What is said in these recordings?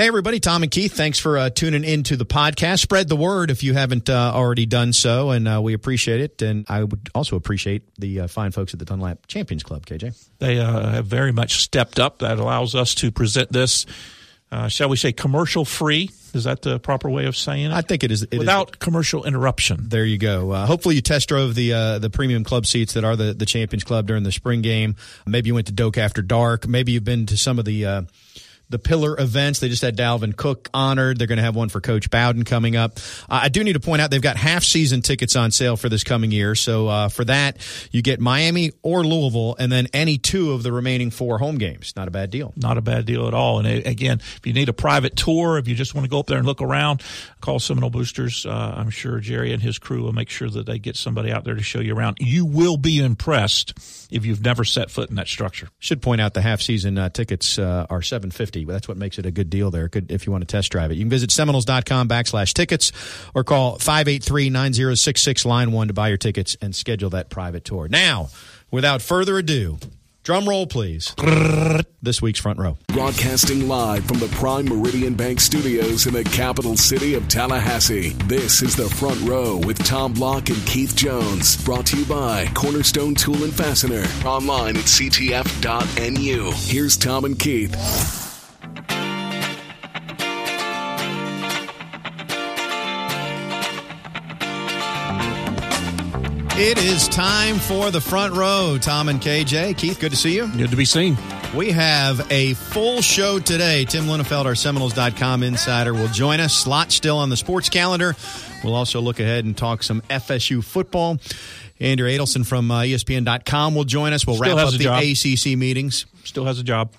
Hey, everybody. Tom and Keith, thanks for uh, tuning into the podcast. Spread the word if you haven't uh, already done so, and uh, we appreciate it. And I would also appreciate the uh, fine folks at the Dunlap Champions Club, KJ. They uh, have very much stepped up. That allows us to present this, uh, shall we say, commercial free. Is that the proper way of saying it? I think it is. It Without is, commercial interruption. There you go. hopefully, you test drove the the premium club seats that are the, the Champions Club during the spring game. Maybe you went to Doak after dark. Maybe you've been to some of the the pillar events. They just had Dalvin Cook honored. They're going to have one for Coach Bowden coming up. Uh, I do need to point out they've got half season tickets on sale for this coming year. So uh, for that, you get Miami or Louisville, and then any two of the remaining four home games. Not a bad deal. Not a bad deal at all. And uh, again, if you need a private tour, if you just want to go up there and look around, call Seminole Boosters. Uh, I'm sure Jerry and his crew will make sure that they get somebody out there to show you around. You will be impressed if you've never set foot in that structure. Should point out the half season uh, tickets uh, are 750 that's what makes it a good deal there good if you want to test drive it. You can visit seminoles.com backslash tickets or call 583-9066 line 1 to buy your tickets and schedule that private tour. Now, without further ado, Drum roll, please. This week's front row. Broadcasting live from the Prime Meridian Bank studios in the capital city of Tallahassee. This is the front row with Tom Block and Keith Jones. Brought to you by Cornerstone Tool and Fastener. Online at ctf.nu. Here's Tom and Keith. It is time for the front row. Tom and KJ. Keith, good to see you. Good to be seen. We have a full show today. Tim Linafelt, our Seminoles.com insider, will join us. Slot still on the sports calendar. We'll also look ahead and talk some FSU football. Andrea Adelson from uh, ESPN.com will join us. We'll Still wrap up the job. ACC meetings. Still has a job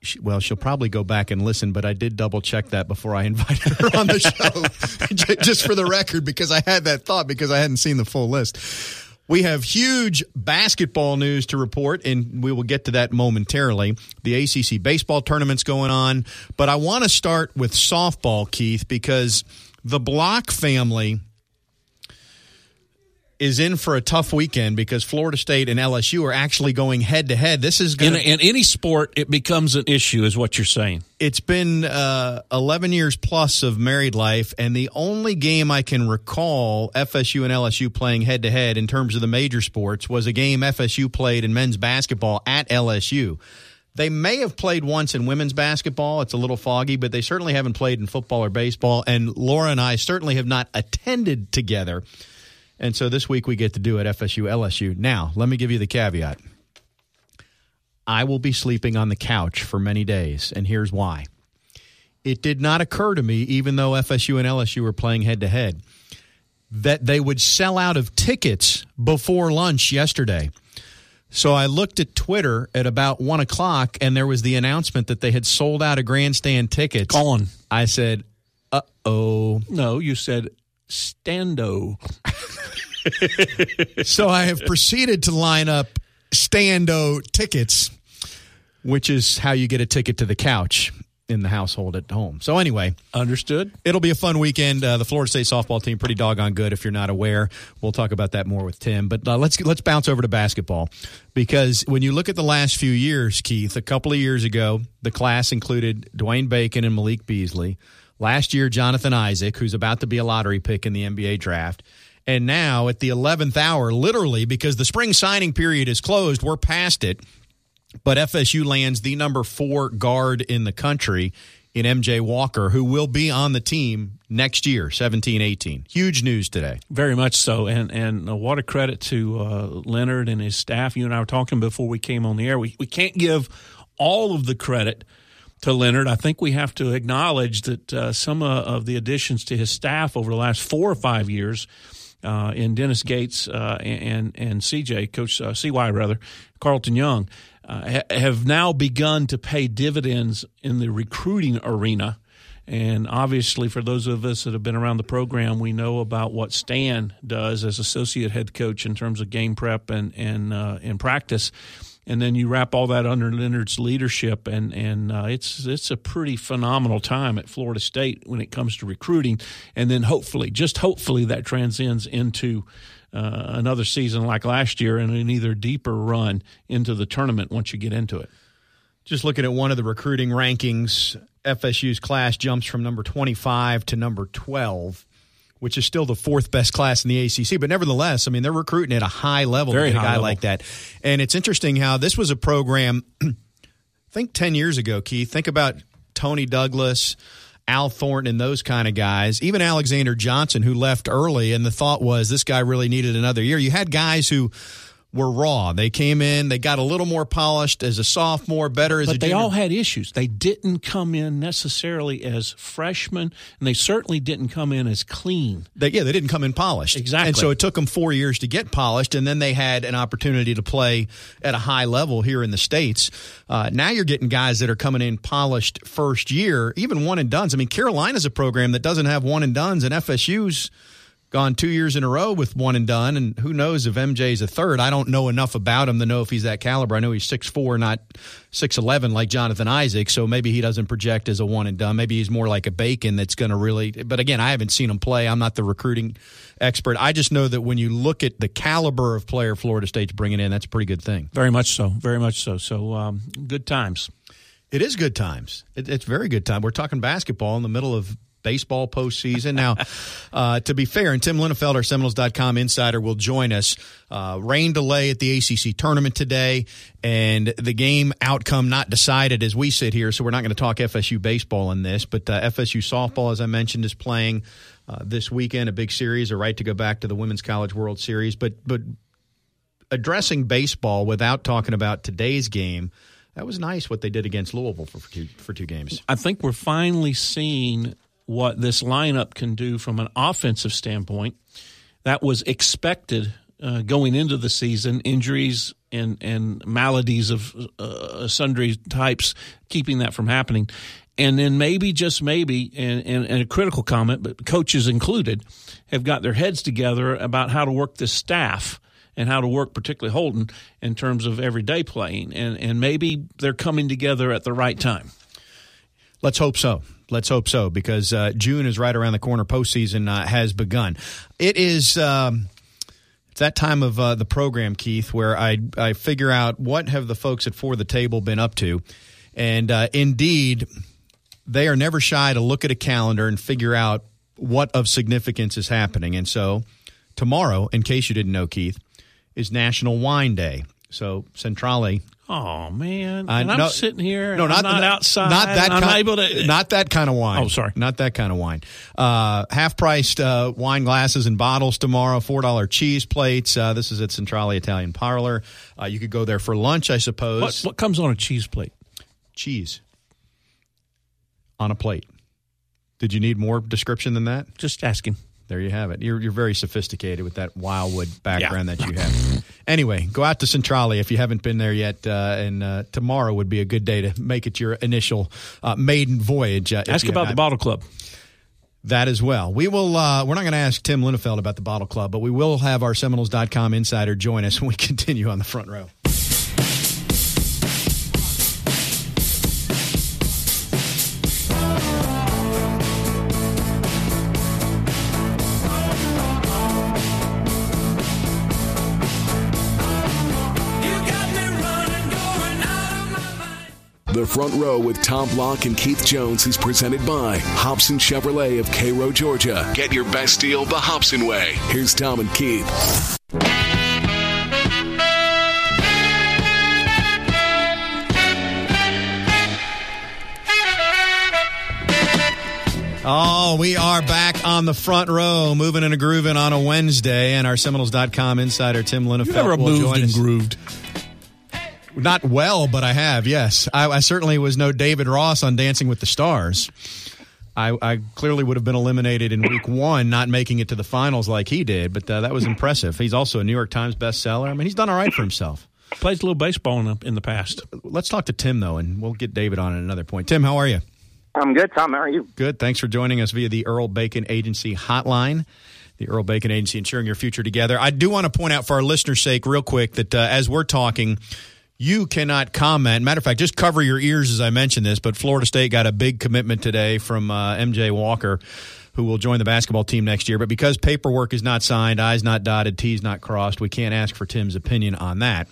she, well, she'll probably go back and listen, but I did double check that before I invited her on the show, just for the record, because I had that thought because I hadn't seen the full list. We have huge basketball news to report, and we will get to that momentarily. The ACC baseball tournament's going on, but I want to start with softball, Keith, because the Block family is in for a tough weekend because Florida State and LSU are actually going head to head. This is going in, in, any sport it becomes an issue, is what you're saying. It's been uh, 11 years plus of married life, and the only game I can recall FSU and LSU playing head to head in terms of the major sports was a game FSU played in men's basketball at LSU. They may have played once in women's basketball. It's a little foggy, but they certainly haven't played in football or baseball. And Laura and I certainly have not attended together. And so this week we get to do it FSU LSU. Now, let me give you the caveat. I will be sleeping on the couch for many days, and here's why. It did not occur to me, even though FSU and LSU were playing head to head, that they would sell out of tickets before lunch yesterday. So I looked at Twitter at about one o'clock, and there was the announcement that they had sold out of grandstand tickets. Gone. I said, "Uh oh." No, you said stando. So I have proceeded to line up stando tickets, which is how you get a ticket to the couch in the household at home. So anyway, understood. It'll be a fun weekend. Uh, the Florida State softball team pretty doggone good. If you're not aware, we'll talk about that more with Tim. But uh, let's let's bounce over to basketball because when you look at the last few years, Keith, a couple of years ago, the class included Dwayne Bacon and Malik Beasley. Last year, Jonathan Isaac, who's about to be a lottery pick in the NBA draft. And now at the 11th hour, literally, because the spring signing period is closed, we're past it. But FSU lands the number four guard in the country in MJ Walker, who will be on the team next year, 17 18. Huge news today. Very much so. And and uh, what a credit to uh, Leonard and his staff. You and I were talking before we came on the air. We, we can't give all of the credit to Leonard. I think we have to acknowledge that uh, some uh, of the additions to his staff over the last four or five years uh, in Dennis Gates uh, and and CJ, Coach uh, CY rather, Carlton Young, uh, have now begun to pay dividends in the recruiting arena. And obviously, for those of us that have been around the program, we know about what Stan does as associate head coach in terms of game prep and and uh, in practice and then you wrap all that under Leonard's leadership, and and uh, it's it's a pretty phenomenal time at Florida State when it comes to recruiting, and then hopefully, just hopefully, that transcends into. Uh, another season like last year and an either deeper run into the tournament once you get into it. Just looking at one of the recruiting rankings, FSU's class jumps from number 25 to number 12, which is still the fourth best class in the ACC. But nevertheless, I mean, they're recruiting at a high level Very to get a guy level. like that. And it's interesting how this was a program, think 10 years ago, Keith. Think about Toney Douglas. Al Thornton and those kind of guys, even Alexander Johnson, who left early, and the thought was this guy really needed another year. You had guys who were raw. They came in, they got a little more polished as a sophomore, better as a But they all had issues. They didn't come in necessarily as freshmen, and they certainly didn't come in as clean. They, yeah, they didn't come in polished. Exactly. And so it took them four years to get polished, and then they had an opportunity to play at a high level here in the States. Uh, now you're getting guys that are coming in polished first year, even one and dones. I mean, Carolina's a program that doesn't have one and dones, and FSU's gone two years in a row with one and done. And who knows if MJ's a third? I don't know enough about him to know if he's that caliber. I know he's six four, not six eleven like Jonathan Isaac. So maybe he doesn't project as a one and done. Maybe he's more like a Bacon that's going to really. But again, I haven't seen him play. I'm not the recruiting expert. I just know that when you look at the caliber of player Florida State's bringing in, that's a pretty good thing. Very much so. Very much so. So um, good times. It is good times. It, it's very good time. We're talking basketball in the middle of baseball postseason. Now, uh, to be fair, and Tim Linafelt, our Seminoles.com insider, will join us. Uh, rain delay at the ACC tournament today, and the game outcome not decided as we sit here, so we're not going to talk FSU baseball in this, but uh, FSU softball, as I mentioned, is playing uh, this weekend, a big series, a right to go back to the Women's College World Series. But, but addressing baseball without talking about today's game, that was nice what they did against Louisville for, for, two, for two games. I think we're finally seeing what this lineup can do from an offensive standpoint. That was expected uh, going into the season. Injuries and and maladies of uh, sundry types keeping that from happening. And then maybe, just maybe, and, and, and a critical comment, but coaches included, have got their heads together about how to work this staff and how to work, particularly Holton, in terms of everyday playing. And, and maybe they're coming together at the right time. Let's hope so. Let's hope so because uh, June is right around the corner. Postseason uh, has begun. It is um, it's that time of uh, the program, Keith, where I I figure out what have the folks at For the Table been up to, and uh, indeed, they are never shy to look at a calendar and figure out what of significance is happening. And so, tomorrow, in case you didn't know, Keith, is National Wine Day. So Centrale Oh man! I- and I'm no- sitting here. No, not I'm not not- outside. Not that. and I'm kind, able to. Not that kind of wine. Oh, sorry. Not that kind of wine. Uh, half priced uh, wine glasses and bottles tomorrow. Four dollar cheese plates. Uh, this is at Centrale Italian Parlor. Uh, you could go there for lunch, I suppose. what, what comes on a cheese plate? Cheese on a plate. Did you need more description than that? Just asking. There you have it. You're, you're very sophisticated with that Wildwood background that you have. anyway, go out to Centrale if you haven't been there yet, uh, and uh, tomorrow would be a good day to make it your initial uh, maiden voyage. Uh, Ask about the bottle club. that as well. We will. Uh, we're not going to ask Tim Linafelt about the Bottle Club, but we will have our Seminoles.com insider join us when we continue on the front row. The front row with Tom Block and Keith Jones is presented by Hobson Chevrolet of Cairo, Georgia. Get your best deal the Hobson way. Here's Tom and Keith. Oh, we are back on the front row, moving and a grooving on a Wednesday, and our Seminoles.com insider Tim Linafelt You ever will moved join and us. grooved? Not well, but I have. Yes, I, I certainly was no David Ross on Dancing with the Stars. I, I clearly would have been eliminated in week one, not making it to the finals like he did. But uh, that was impressive. He's also a New York Times bestseller. I mean, he's done all right for himself. Plays a little baseball in the, in the past. Let's talk to Tim though, and we'll get David on at another point. Tim, how are you? I'm good, Tom. How are you? Good. Thanks for joining us via the Earl Bacon Agency hotline. The Earl Bacon Agency, ensuring your future together. I do want to point out for our listeners' sake, real quick, that uh, as we're talking, you cannot comment. Matter of fact, just cover your ears as I mention this. But Florida State got a big commitment today from uh, MJ Walker, who will join the basketball team next year. But because paperwork is not signed, I's not dotted, T's not crossed, we can't ask for Tim's opinion on that.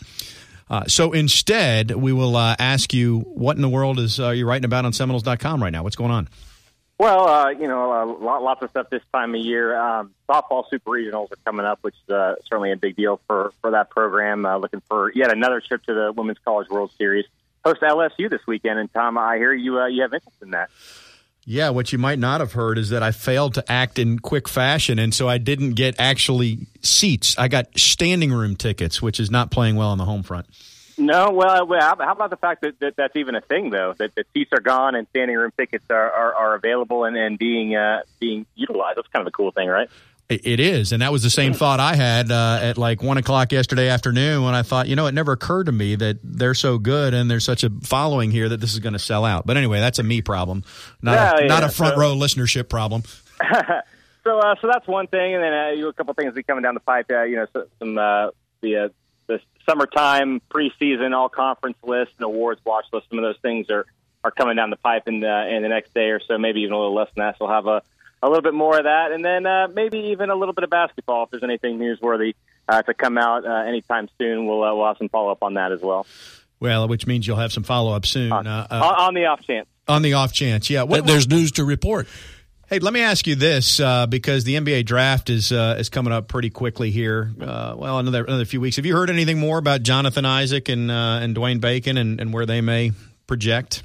Uh, so instead, we will uh, ask you what in the world is uh, you writing about on Seminoles.com right now? What's going on? Well, uh, you know, uh, lots of stuff this time of year. Um, softball super regionals are coming up, which is uh, certainly a big deal for for that program. Uh, looking for yet another trip to the Women's College World Series. Host LSU this weekend, and Tom, I hear you uh, you have interest in that. Yeah, what you might not have heard is that I failed to act in quick fashion, and so I didn't get actually seats. I got standing room tickets, which is not playing well on the home front. No, well, how about the fact that, that that's even a thing, though? That the seats are gone and standing room tickets are, are, are available and, and being uh, being utilized. That's kind of a cool thing, right? It is, and that was the same thought I had uh, at like one o'clock yesterday afternoon when I thought, you know, it never occurred to me that they're so good and there's such a following here that this is going to sell out. But anyway, that's a me problem, not a, yeah, not a front so, row listenership problem. so, uh, so that's one thing, and then uh, a couple things be coming down the pipe. Uh, you know, some uh, the uh, the summertime preseason all conference list and awards watch list. Some of those things are are coming down the pipe in the in the next day or so, maybe even a little less than that. So we'll have a a little bit more of that, and then uh, maybe even a little bit of basketball if there's anything newsworthy uh, to come out uh, anytime soon. We'll uh, we'll have some follow up on that as well. Well, which means you'll have some follow up soon. On, uh, uh, on, the off chance. On the off chance, yeah. What, there's news to report. Hey, let me ask you this uh, because the NBA draft is uh, is coming up pretty quickly here. Uh, well, another another few weeks. Have you heard anything more about Jonathan Isaac and uh, and Dwayne Bacon and, and where they may project?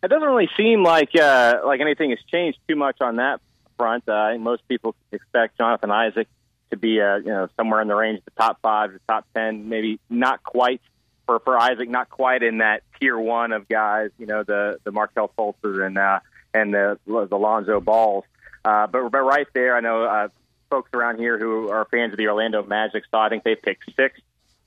It doesn't really seem like uh, like anything has changed too much on that front. Uh, most people expect Jonathan Isaac to be you know somewhere in the range of the top five, the top ten, maybe not quite for for Isaac, not quite in that tier one of guys. You know the the Markelle Fultzes and and the the Lonzo Balls. Uh, but but right there, I know uh, folks around here who are fans of the Orlando Magic. So I think they picked six.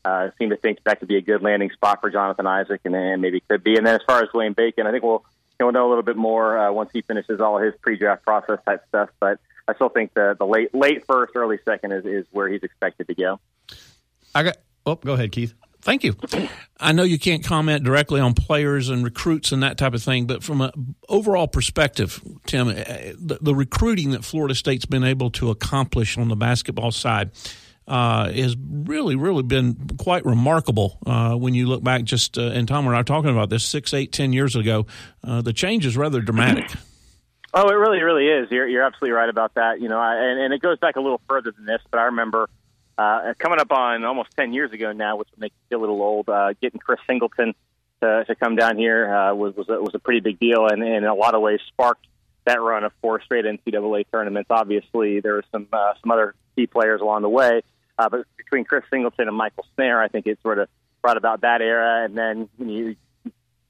Uh, seem to think that could be a good landing spot for Jonathan Isaac, and, and maybe could be. And then as far as Dwayne Bacon, I think we'll we'll know a little bit more uh, once he finishes all his pre-draft process type stuff. But I still think the the late late first, early second is is where he's expected to go. I got. Oh, go ahead, Keith. Thank you. I know you can't comment directly on players and recruits and that type of thing, but from an overall perspective, Tim, eh, the, recruiting that Florida State's been able to accomplish on the basketball side uh, has really, really been quite remarkable uh, when you look back just, uh, and Tom and I were talking about this six, eight, ten years ago. Uh, the change is rather dramatic. Oh, it really, really is. You're, you're absolutely right about that. You know, I, and, and it goes back a little further than this, but I remember – uh, coming up on almost 10 years ago now, which would make me feel a little old, uh, getting Chris Singleton to, to come down here uh, was, was, a, was a pretty big deal and, and in a lot of ways sparked that run of four straight NCAA tournaments. Obviously, there were some, uh, some other key players along the way, uh, but between Chris Singleton and Michael Snaer, I think it sort of brought about that era. And then when you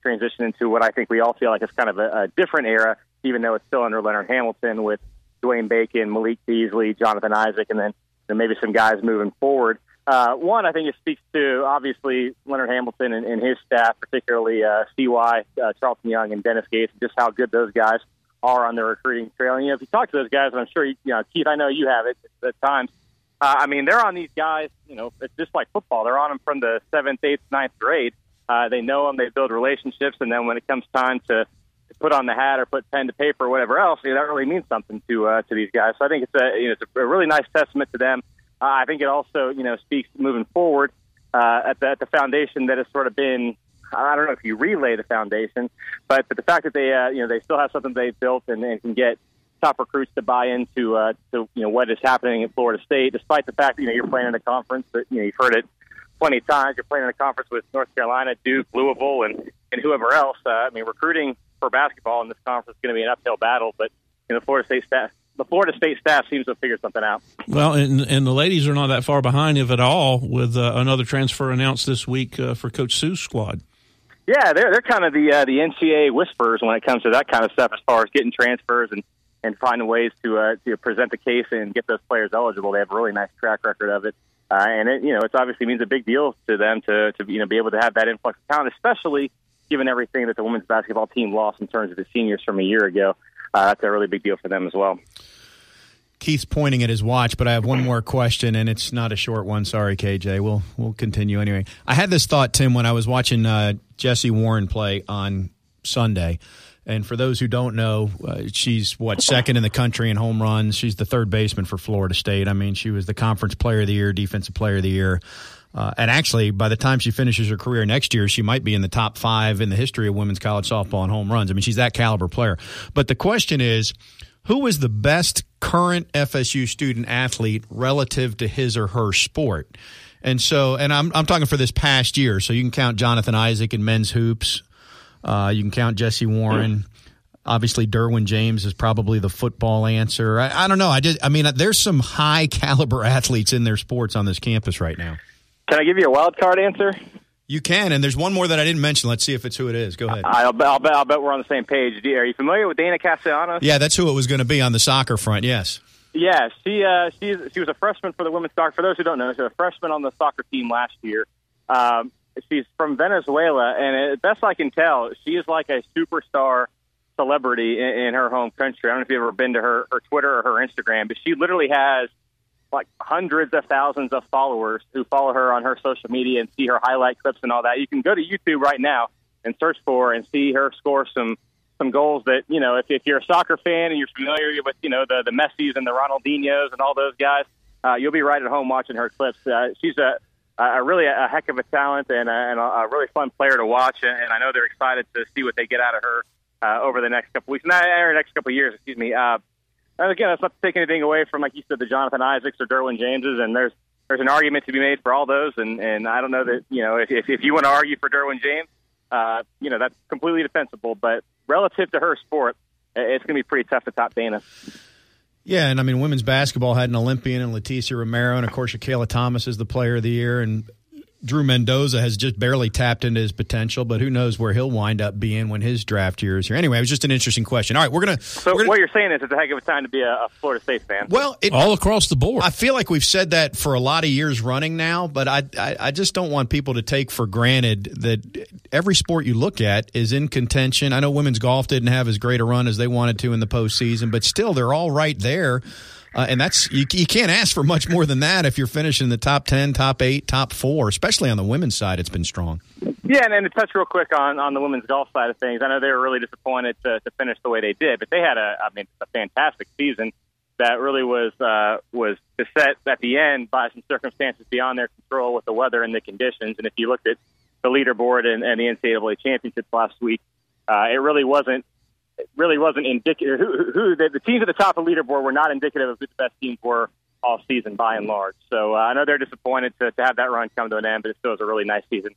transition into what I think we all feel like is kind of a, a different era, even though it's still under Leonard Hamilton with Dwayne Bacon, Malik Beasley, Jonathan Isaac, and then and maybe some guys moving forward. Uh, one, I think it speaks to obviously Leonard Hamilton and, and his staff, particularly uh, CY, uh, Charlton Young, and Dennis Gates, just how good those guys are on the recruiting trail. And, you know, if you talk to those guys, and I'm sure, you, you know, Keith, I know you have it at times. Uh, I mean, they're on these guys, you know, it's just like football. They're on them from the seventh, eighth, ninth grade. Uh, they know them, they build relationships, and then when it comes time to put on the hat or put pen to paper or whatever else, you know, that really means something to uh, to these guys. So I think it's a you know it's a really nice testament to them. Uh, I think it also you know speaks moving forward uh, at the at the foundation that has sort of been. I don't know if you relay the foundation, but but the fact that they uh, you know they still have something they've built and, and can get top recruits to buy into uh, to you know what is happening at Florida State, despite the fact that you know you're playing in a conference that you know you've heard it plenty of times. You're playing in a conference with North Carolina, Duke, Louisville, and and whoever else. Uh, I mean, recruiting for basketball in this conference is going to be an uphill battle, but you know, Florida State staff, the Florida State staff seems to have figured something out. Well, and, and the ladies are not that far behind, if at all, with uh, another transfer announced this week uh, for Coach Sue's squad. Yeah, they're they're kind of the uh, the NCAA whispers when it comes to that kind of stuff, as far as getting transfers and and finding ways to uh, to present the case and get those players eligible. They have a really nice track record of it. Uh, and it, you know, it obviously means a big deal to them to, to you know be able to have that influx of talent, especially given everything that the women's basketball team lost in terms of the seniors from a year ago. Uh, that's a really big deal for them as well. Keith's pointing at his watch, but I have one more question, and it's not a short one. Sorry, KJ. We'll we'll continue anyway. I had this thought, Tim, when I was watching uh, Jessie Warren play on Sunday. And for those who don't know, uh, she's what second in the country in home runs. She's the third baseman for Florida State. I mean, she was the conference player of the year, defensive player of the year. Uh, and actually, by the time she finishes her career next year, she might be in the top five in the history of women's college softball and home runs. I mean, she's that caliber player. But the question is, who is the best current FSU student athlete relative to his or her sport? And so, and I'm I'm talking for this past year. So you can count Jonathan Isaac in men's hoops. Uh, you can count Jessie Warren. Obviously, Derwin James is probably the football answer. I, I don't know. I just, I mean, there's some high caliber athletes in their sports on this campus right now. Can I give you a wild card answer? You can, and there's one more that I didn't mention. Let's see if it's who it is. Go ahead. I'll, bet, I'll, bet, I'll bet we're on the same page. Are you familiar with Deyna Castellanos? Yeah, that's who it was going to be on the soccer front. Yes. Yeah, she uh, she's she was a freshman for the women's soccer. For those who don't know, she's a freshman on the soccer team last year. Um, she's from Venezuela, and as best I can tell, she is like a superstar celebrity in, in her home country. I don't know if you've ever been to her, her Twitter or her Instagram, but she literally has like hundreds of thousands of followers who follow her on her social media and see her highlight clips and all that. You can go to YouTube right now and search for and see her score some some goals that you know if, if you're a soccer fan and you're familiar with you know the the Messi's and the Ronaldinhos and all those guys, uh, you'll be right at home watching her clips. Uh, she's a a really a heck of a talent and a, and a really fun player to watch, and I know they're excited to see what they get out of her uh, over the next couple weeks, not or next couple years, excuse me. Uh, and again, that's not to take anything away from, like you said, the Jonathan Isaacs or Derwin Jameses, and there's there's an argument to be made for all those, and and I don't know that you know if if, if you want to argue for Derwin James, uh, you know that's completely defensible, but relative to her sport, it's going to be pretty tough to top Deyna. Yeah, and I mean, women's basketball had an Olympian and Leticia Romero, and of course, Shakayla Thomas is the player of the year, and Drew Mendoza has just barely tapped into his potential, but who knows where he'll wind up being when his draft year is here. Anyway, it was just an interesting question. All right, we're gonna. So we're gonna, what you're saying is it's a heck of a time to be a, a Florida State fan. Well, it, all across the board. I feel like we've said that for a lot of years running now, but I, I I just don't want people to take for granted that every sport you look at is in contention. I know women's golf didn't have as great a run as they wanted to in the postseason, but still they're all right there. Uh, and that's you, you can't ask for much more than that if you're finishing the top ten, top eight, top four, especially on the women's side. It's been strong. Yeah, and, and to touch real quick on on the women's golf side of things, I know they were really disappointed to, to finish the way they did, but they had a, I mean, a fantastic season that really was uh, was beset at the end by some circumstances beyond their control with the weather and the conditions. And if you looked at the leaderboard and, and the NCAA championships last week, uh, it really wasn't it really wasn't indicative. Who, who the, the, teams at the top of the leaderboard were not indicative of who the best teams were all season by and large. So uh, I know they're disappointed to, to have that run come to an end, but it still was a really nice season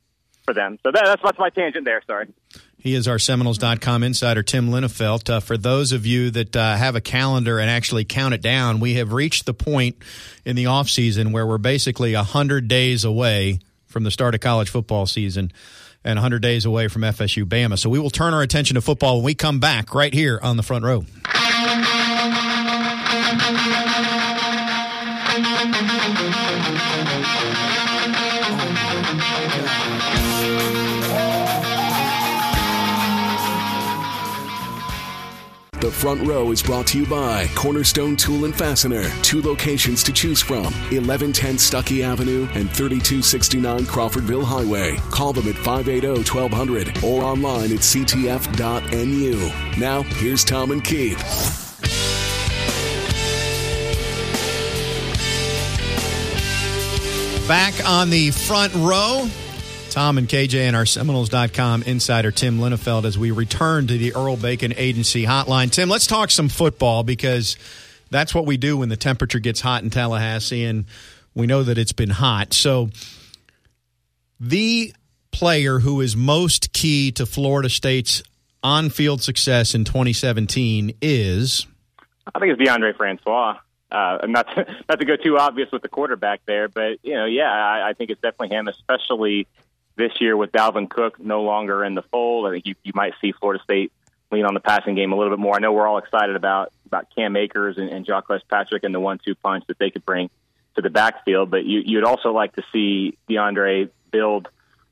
for them. So that, that's, that's my tangent there. Sorry. He is our Seminoles.com insider, Tim Linafelt. Uh, for those of you that uh, have a calendar and actually count it down, we have reached the point in the offseason where we're basically 100 days away from the start of college football season and 100 days away from FSU Bama. So we will turn our attention to football when we come back right here on the front row. The front row is brought to you by Cornerstone Tool and Fastener. Two locations to choose from 1110 Stuckey Avenue and 3269 Crawfordville Highway. Call them at 580 1200 or online at ctf.nu. Now, here's Tom and Keith. Back on the front row. Tom and KJ and our Seminoles.com insider Tim Linafelt as we return to the Earl Bacon Agency hotline. Tim, let's talk some football because that's what we do when the temperature gets hot in Tallahassee, and we know that it's been hot. So, the player who is most key to Florida State's on field success in 2017 is. I think it's Deondre Francois. Uh, not to, not to go too obvious with the quarterback there, but you know, yeah, I, I think it's definitely him, especially this year with Dalvin Cook no longer in the fold. I think you, you might see Florida State lean on the passing game a little bit more. I know we're all excited about about Cam Akers and, and Jacques Patrick and the one-two punch that they could bring to the backfield, but you, you'd also like to see Deondre build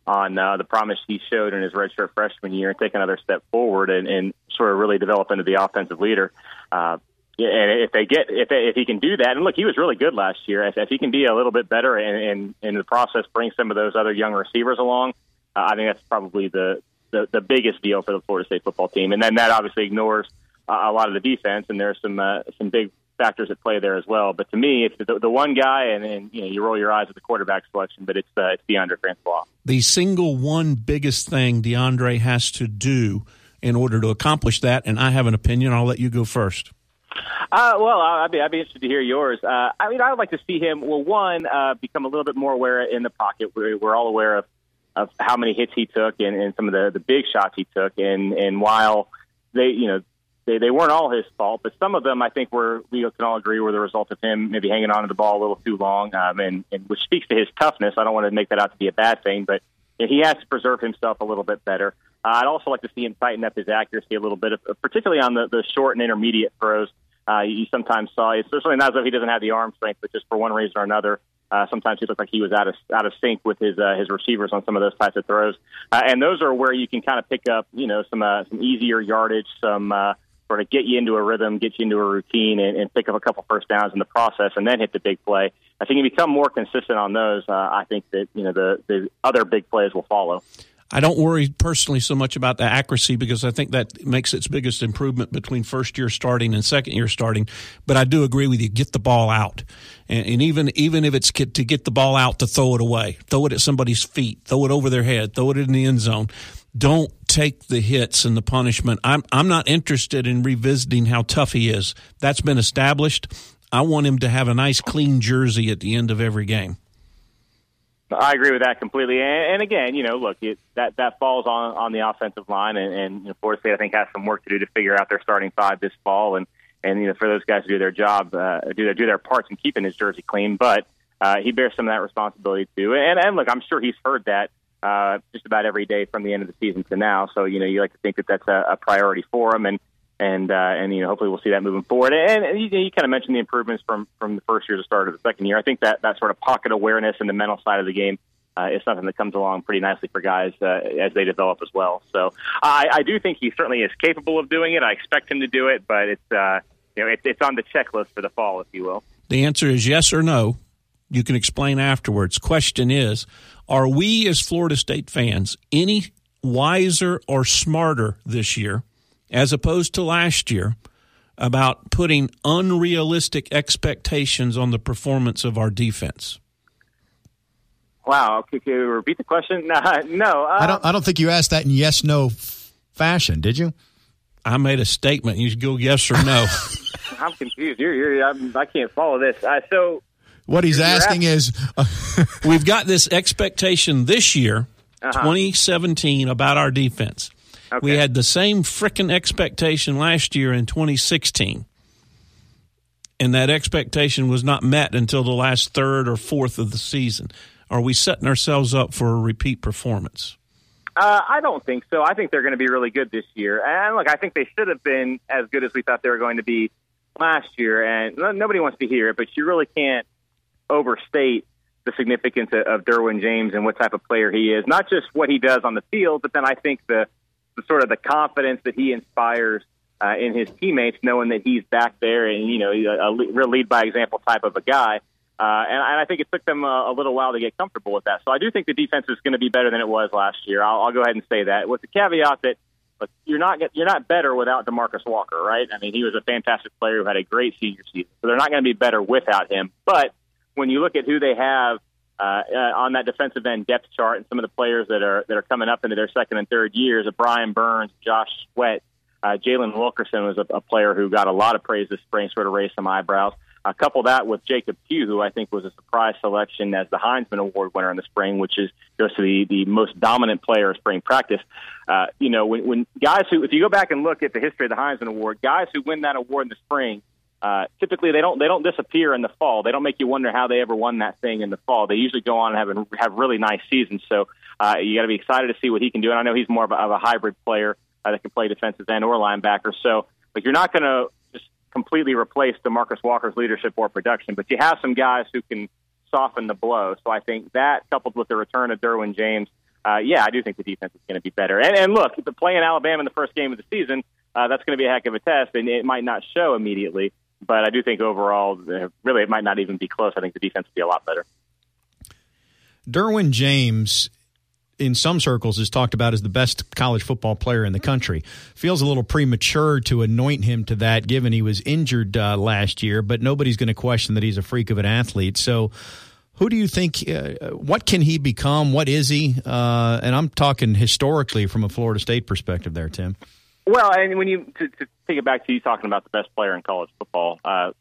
on uh, the promise he showed in his redshirt freshman year and take another step forward and, and sort of really develop into the offensive leader. Uh, yeah, and if they get if they, if he can do that, and look, he was really good last year. If, if he can be a little bit better and, and in the process bring some of those other young receivers along, uh, I think that's probably the, the the biggest deal for the Florida State football team. And then that obviously ignores uh, a lot of the defense, and there's some uh, some big factors at play there as well. But to me, it's the, the one guy, and then you know you roll your eyes at the quarterback selection, but it's uh, it's Deondre Francois. The single one biggest thing Deondre has to do in order to accomplish that, and I have an opinion. I'll let you go first. Uh, well, I'd be, I'd be interested to hear yours. Uh, I mean, I would like to see him, well, one, uh, become a little bit more aware in the pocket. We're, we're all aware of, of how many hits he took and, and some of the, the big shots he took. And, and while they, you know, they, they weren't all his fault, but some of them I think were, we can all agree, were the result of him maybe hanging on to the ball a little too long, um, and, and which speaks to his toughness. I don't want to make that out to be a bad thing, but he has to preserve himself a little bit better. I'd also like to see him tighten up his accuracy a little bit, particularly on the, the short and intermediate throws. Uh, you sometimes saw, especially not as though he doesn't have the arm strength, but just for one reason or another, uh, sometimes he looked like he was out of out of sync with his uh, his receivers on some of those types of throws, uh, and those are where you can kind of pick up, you know, some uh, some easier yardage, some uh, sort of get you into a rhythm, get you into a routine, and, and pick up a couple first downs in the process, and then hit the big play. I think if become more consistent on those, uh, I think that you know the the other big plays will follow. I don't worry personally so much about the accuracy because I think that makes its biggest improvement between first year starting and second year starting. But I do agree with you. Get the ball out, and, and even even if it's get, to get the ball out to throw it away, throw it at somebody's feet, throw it over their head, throw it in the end zone. Don't take the hits and the punishment. I'm I'm not interested in revisiting how tough he is. That's been established. I want him to have a nice clean jersey at the end of every game. I agree with that completely. And, and again, you know, look, it, that that falls on on the offensive line, and, and you know, Florida State I think has some work to do to figure out their starting five this fall, and and you know for those guys to do their job, uh, do their do their parts in keeping his jersey clean. But uh, he bears some of that responsibility too. And and look, I'm sure he's heard that uh, just about every day from the end of the season to now. So you know, you like to think that that's a, a priority for him, and and uh, and you know hopefully we'll see that moving forward. And, and you, you kind of mentioned the improvements from from the first year to start of the second year. I think that that sort of pocket awareness and the mental side of the game uh, is something that comes along pretty nicely for guys uh, as they develop as well. So I, I do think he certainly is capable of doing it. I expect him to do it, but it's uh, you know it, it's on the checklist for the fall, if you will. The answer is yes or no. You can explain afterwards. Question is, are we as Florida State fans any wiser or smarter this year as opposed to last year about putting unrealistic expectations on the performance of our defense? Wow. Can you repeat the question? no. Um, I don't. I don't think you asked that in yes no fashion, did you? I made a statement. You should go yes or no. I'm confused. You're, you're, I'm, I can not follow this. Uh, so what he's asking is, uh, we've got this expectation this year, uh-huh. 2017, about our defense. Okay. We had the same freaking expectation last year in 2016. And that expectation was not met until the last third or fourth of the season. Are we setting ourselves up for a repeat performance? Uh, I don't think so. I think they're going to be really good this year. And look, I think they should have been as good as we thought they were going to be last year. And nobody wants to hear it, but you really can't overstate the significance of Derwin James and what type of player he is. Not just what he does on the field, but then I think the the sort of the confidence that he inspires uh, in his teammates, knowing that he's back there and you know a, real lead by example type of a guy. Uh, and, and I think it took them a, a little while to get comfortable with that. So I do think the defense is going to be better than it was last year. I'll, I'll go ahead and say that with the caveat that look, you're not you're not better without Demarcus Walker, right? I mean, he was a fantastic player who had a great senior season, so they're not going to be better without him. But when you look at who they have uh, uh, on that defensive end depth chart and some of the players that are that are coming up into their second and third years, of Brian Burns, Josh Sweat, uh, Jalen Wilkerson was a, a player who got a lot of praise this spring, sort of raised some eyebrows. Uh, couple that with Jacob Pugh, who I think was a surprise selection as the Heisman Award winner in the spring, which is goes to the, the most dominant player of spring practice. Uh, you know, when, when guys who, if you go back and look at the history of the Heisman Award, guys who win that award in the spring uh, typically they don't they don't disappear in the fall. They don't make you wonder how they ever won that thing in the fall. They usually go on and have have really nice seasons. So uh, you got to be excited to see what he can do. And I know he's more of a, of a hybrid player uh, that can play defensive end or linebacker. So, but you're not going to just completely replace Demarcus Walker's leadership or production, but you have some guys who can soften the blow. So I think that coupled with the return of Derwin James. Uh, yeah, I do think the defense is going to be better. And, and look, the play in Alabama in the first game of the season, uh, that's going to be a heck of a test, and it might not show immediately. But I do think overall, really, it might not even be close. I think the defense would be a lot better. Derwin James in some circles is talked about as the best college football player in the country. Feels a little premature to anoint him to that, given he was injured uh, last year. But nobody's going to question that he's a freak of an athlete. So, who do you think? Uh, what can he become? What is he? Uh, and I'm talking historically from a Florida State perspective, there, Tim. Well, and when you to, to take it back to you talking about the best player in college football, uh,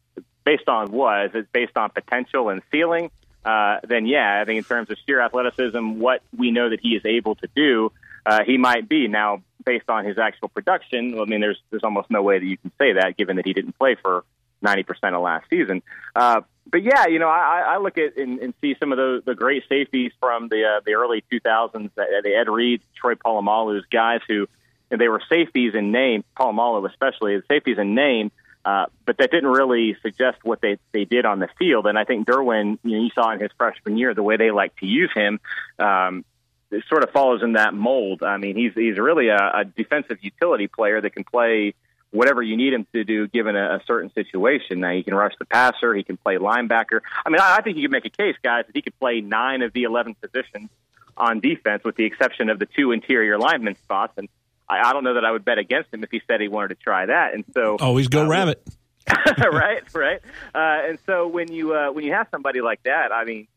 based on was it's based on potential and ceiling uh, then yeah, I think in terms of sheer athleticism, what we know that he is able to do, uh, he might be now based on his actual production. I mean, there's there's almost no way that you can say that, given that he didn't play for 90% of last season. Uh, but yeah, you know, I, I look at and, and see some of the, the great safeties from the uh, the early 2000s, the, the Ed Reed, Troy Polamalu's guys who they were safeties in name, Polamalu especially, the safeties in name uh, but that didn't really suggest what they, they did on the field. And I think Derwin, you, know, you saw in his freshman year the way they like to use him. Um, it sort of follows in that mold. I mean, he's he's really a, a defensive utility player that can play whatever you need him to do given a, a certain situation. Now he can rush the passer, he can play linebacker. I mean, I, I think you can make a case, guys, that he could play nine of the eleven positions on defense, with the exception of the two interior lineman spots. And I, I don't know that I would bet against him if he said he wanted to try that. And so always go uh, rabbit. right, right. Uh, and so when you uh, when you have somebody like that, I mean,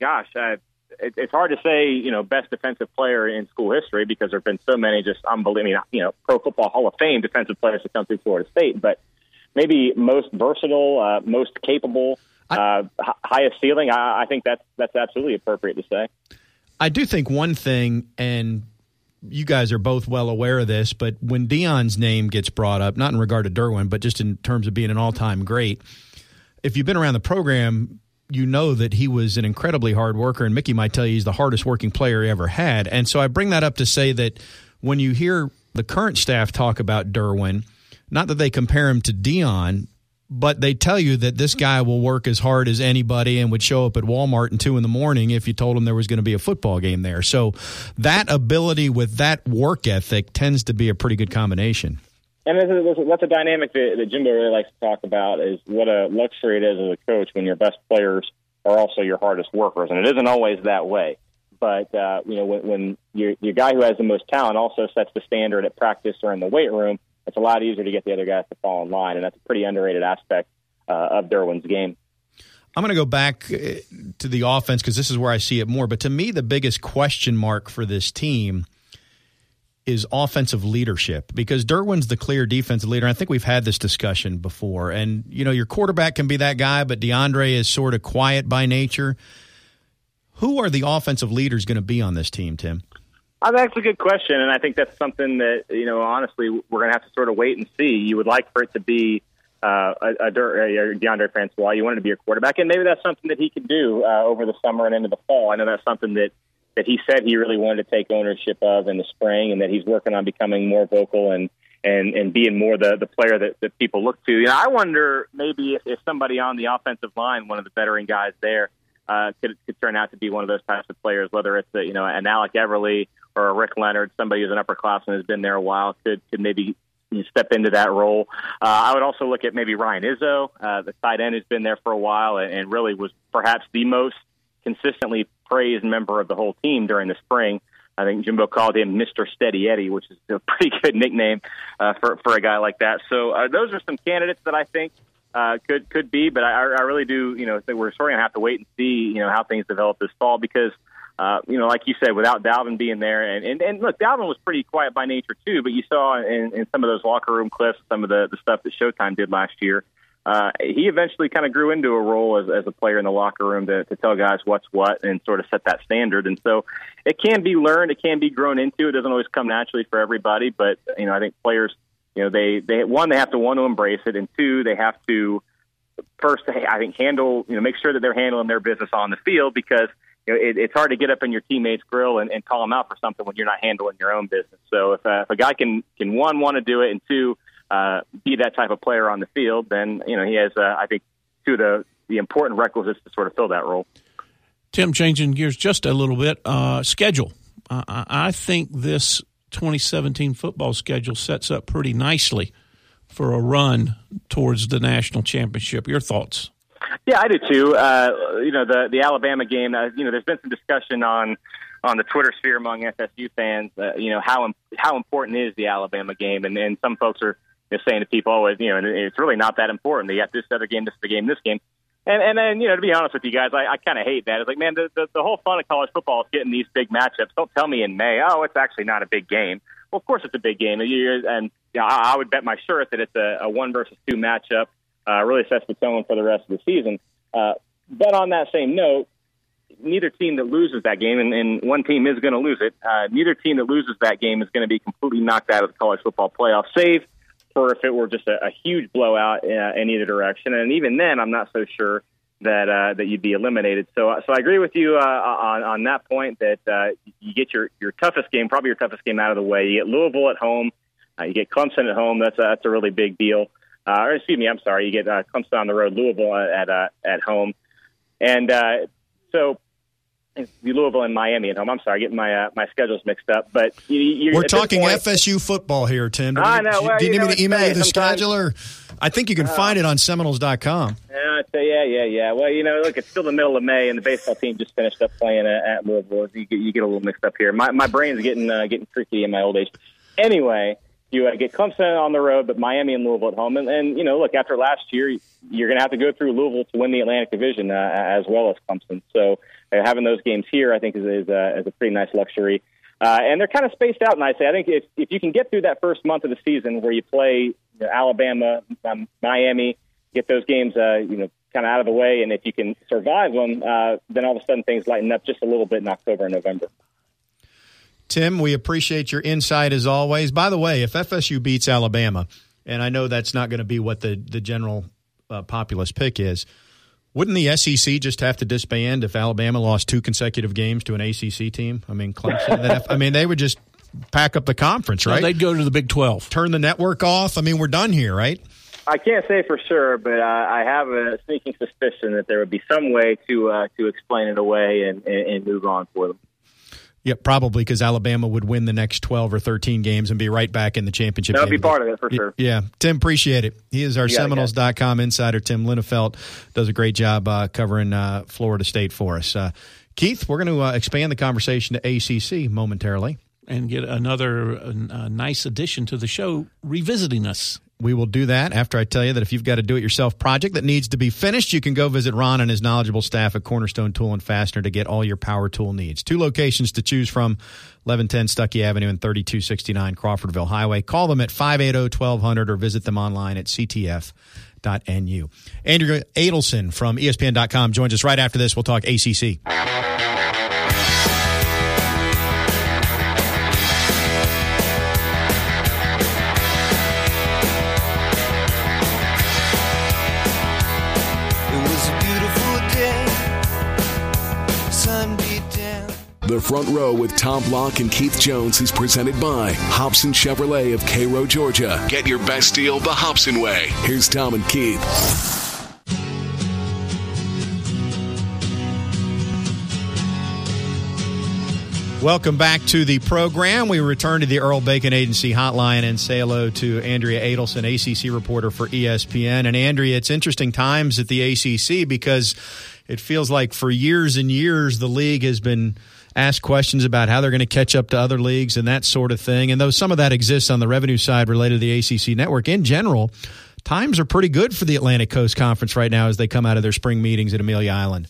gosh, uh, it, it's hard to say, you know, best defensive player in school history because there've been so many just unbelievable, you know, Pro Football Hall of Fame defensive players that come through Florida State, but maybe most versatile, uh, most capable, uh, highest ceiling. I, I think that's that's absolutely appropriate to say. I do think one thing, and you guys are both well aware of this, but when Deion's name gets brought up, not in regard to Derwin, but just in terms of being an all time great, if you've been around the program, you know that he was an incredibly hard worker, and Mickey might tell you he's the hardest working player he ever had. And so I bring that up to say that when you hear the current staff talk about Derwin, not that they compare him to Deion, but they tell you that this guy will work as hard as anybody and would show up at Walmart at two in the morning if you told him there was going to be a football game there. So that ability with that work ethic tends to be a pretty good combination. And that's a dynamic that, Jimbo really likes to talk about is what a luxury it is as a coach when your best players are also your hardest workers. And it isn't always that way. But, uh, you know, when, when your, your guy who has the most talent also sets the standard at practice or in the weight room, it's a lot easier to get the other guys to fall in line, and that's a pretty underrated aspect uh, of Derwin's game. I'm going to go back uh, to the offense because this is where I see it more. But to me, the biggest question mark for this team is offensive leadership because Derwin's the clear defensive leader. I think we've had this discussion before. And, you know, your quarterback can be that guy, but Deondre is sort of quiet by nature. Who are the offensive leaders going to be on this team, Tim? Uh, that's a good question, and I think that's something that you know. Honestly, we're going to have to sort of wait and see. You would like for it to be uh, a, a, a Deondre Francois. You want it to be a quarterback, and maybe that's something that he could do uh, over the summer and into the fall. I know that's something that that he said he really wanted to take ownership of in the spring, and that he's working on becoming more vocal and and and being more the the player that, that people look to. You know, I wonder maybe if, if somebody on the offensive line, one of the veteran guys there, uh, could could turn out to be one of those types of players, whether it's a, you know an Alec Eberle or a Rick Leonard, somebody who's an upperclassman has been there a while, could could maybe step into that role. Uh, I would also look at maybe Ryan Izzo, uh, the tight end, has been there for a while and, and really was perhaps the most consistently praised member of the whole team during the spring. I think Jimbo called him Mr. Steady Eddie, which is a pretty good nickname uh, for for a guy like that. So uh, those are some candidates that I think uh, could could be, but I, I really do, you know, think we're sort of gonna have to wait and see, you know, how things develop this fall because uh, you know, like you said, without Dalvin being there, and, and and look, Dalvin was pretty quiet by nature too. But you saw in, in some of those locker room clips, some of the the stuff that Showtime did last year. Uh, he eventually kind of grew into a role as, as a player in the locker room to, to tell guys what's what and sort of set that standard. And so it can be learned, it can be grown into. It doesn't always come naturally for everybody, but you know, I think players, you know, they they one they have to want to embrace it, and two they have to first I think handle you know make sure that they're handling their business on the field because it, it's hard to get up in your teammates' grill and, and call them out for something when you're not handling your own business. So if, uh, if a guy can can one want to do it and two uh, be that type of player on the field, then you know he has uh, I think two of the the important requisites to sort of fill that role. Tim, changing gears just a little bit, uh, schedule. I think this 2017 football schedule sets up pretty nicely for a run towards the national championship. Your thoughts? Yeah, I do too. Uh, you know, the the Alabama game. Uh, you know, there's been some discussion on on the Twitter sphere among FSU fans, uh, you know how how important is the Alabama game, and, and some folks are you know, saying to people, oh, you know, it's really not that important. They got this other game, this the game, this game. And and then you know, to be honest with you guys, I, I kind of hate that. It's like, man, the, the the whole fun of college football is getting these big matchups. Don't tell me in May, oh, it's actually not a big game. Well, of course it's a big game, and you and you know, I, I would bet my shirt that it's a, a one versus two matchup. Uh, really sets the tone for the rest of the season. Uh, but on that same note, neither team that loses that game, and, and one team is going to lose it. Uh, neither team that loses that game is going to be completely knocked out of the college football playoff, save for if it were just a, a huge blowout uh, in either direction. And even then, I'm not so sure that uh, that you'd be eliminated. So, so I agree with you uh, on on that point that uh, you get your your toughest game, probably your toughest game out of the way. You get Louisville at home, uh, you get Clemson at home. That's a, that's a really big deal. Uh, or excuse me, I'm sorry, you get uh, Clemson on the road, Louisville at uh, at home, and uh, so Louisville and Miami at home. I'm sorry, getting my uh, my schedules mixed up. But you, we're talking point, FSU football here, Tim. Do I know. Well, do you, you need me to email you the scheduler? I think you can uh, find it on Seminoles.com. Yeah, yeah, yeah, yeah. Well, you know, look, it's still the middle of May, and the baseball team just finished up playing at, at Louisville. You get, you get a little mixed up here. My my brain's getting uh, getting tricky in my old age. Anyway, you uh, get Clemson on the road, but Miami and Louisville at home. And, and you know, look, after last year, you're going to have to go through Louisville to win the Atlantic Division uh, as well as Clemson. So uh, having those games here, I think, is, is, uh, is a pretty nice luxury. Uh, and they're kind of spaced out nicely. I think if, if you can get through that first month of the season where you play you know, Alabama, um, Miami, get those games, uh, you know, kind of out of the way, and if you can survive them, uh, then all of a sudden things lighten up just a little bit in October and November. Tim, we appreciate your insight as always. By the way, if FSU beats Alabama, and I know that's not going to be what the, the general uh, populist pick is, wouldn't the SEC just have to disband if Alabama lost two consecutive games to an ACC team? I mean, Clemson. I mean, they would just pack up the conference, right? No, they'd go to the Big Twelve, turn the network off. I mean, we're done here, right? I can't say for sure, but uh, I have a sneaking suspicion that there would be some way to uh, to explain it away and, and, and move on for them. Yeah, probably because Alabama would win the next 12 or 13 games and be right back in the championship. That would be part of it for sure. Yeah. Tim, appreciate it. He is our Seminoles.com insider. Tim Linafelt does a great job uh, covering uh, Florida State for us. Uh, Keith, we're going to uh, expand the conversation to ACC momentarily. And get another uh, nice addition to the show, revisiting us we will do that after I tell you that if you've got a do it yourself project that needs to be finished, you can go visit Ron and his knowledgeable staff at Cornerstone Tool and Fastener to get all your power tool needs. Two locations to choose from 1110 Stuckey Avenue and 3269 Crawfordville Highway. Call them at 580 1200 or visit them online at ctf.nu. Andrea Adelson from ESPN.com joins us right after this. We'll talk ACC. The Front Row with Tom Block and Keith Jones is presented by Hobson Chevrolet of Cairo, Georgia. Get your best deal the Hobson way. Here's Tom and Keith. Welcome back to the program. We return to the Earl Bacon Agency hotline and say hello to Andrea Adelson, ACC reporter for ESPN. And Andrea, it's interesting times at the ACC because it feels like for years and years the league has been – ask questions about how they're going to catch up to other leagues and that sort of thing. And though some of that exists on the revenue side related to the ACC network, in general, times are pretty good for the Atlantic Coast Conference right now as they come out of their spring meetings at Amelia Island.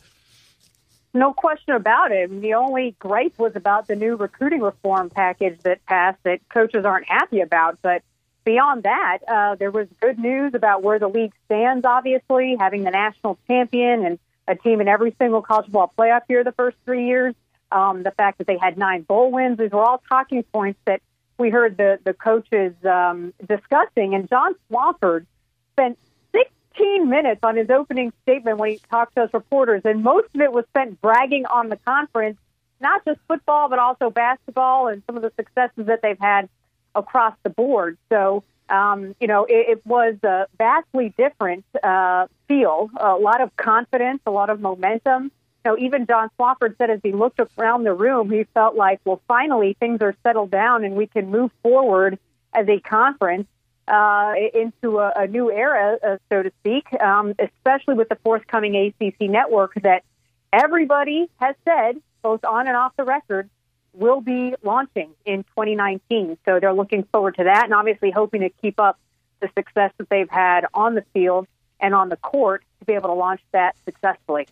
No question about it. The only gripe was about the new recruiting reform package that passed that coaches aren't happy about. But beyond that, uh, there was good news about where the league stands, obviously, having the national champion and a team in every single college football playoff here the first three years um, the fact that they had nine bowl wins. These were all talking points that we heard the, the coaches um, discussing. And John Swofford spent 16 minutes on his opening statement when he talked to us reporters, and most of it was spent bragging on the conference, not just football, but also basketball and some of the successes that they've had across the board. So, um, you know, it, it was a vastly different uh, feel, a lot of confidence, a lot of momentum you know, even John Swofford said as he looked around the room, he felt like, well, finally things are settled down and we can move forward as a conference uh, into a, a new era, uh, so to speak, um, especially with the forthcoming ACC network that everybody has said, both on and off the record, will be launching in 2019. So they're looking forward to that and obviously hoping to keep up the success that they've had on the field and on the court to be able to launch that successfully.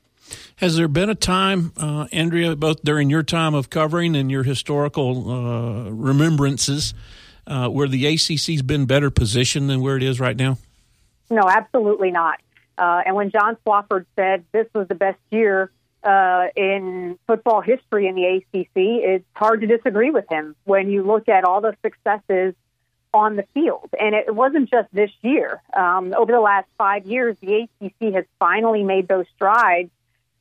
Has there been a time, uh, Andrea, both during your time of covering and your historical uh, remembrances, uh, where the ACC's been better positioned than where it is right now? No, absolutely not. Uh, and when John Swofford said this was the best year uh, in football history in the ACC, it's hard to disagree with him when you look at all the successes on the field. And it wasn't just this year. Um, over the last five years, the ACC has finally made those strides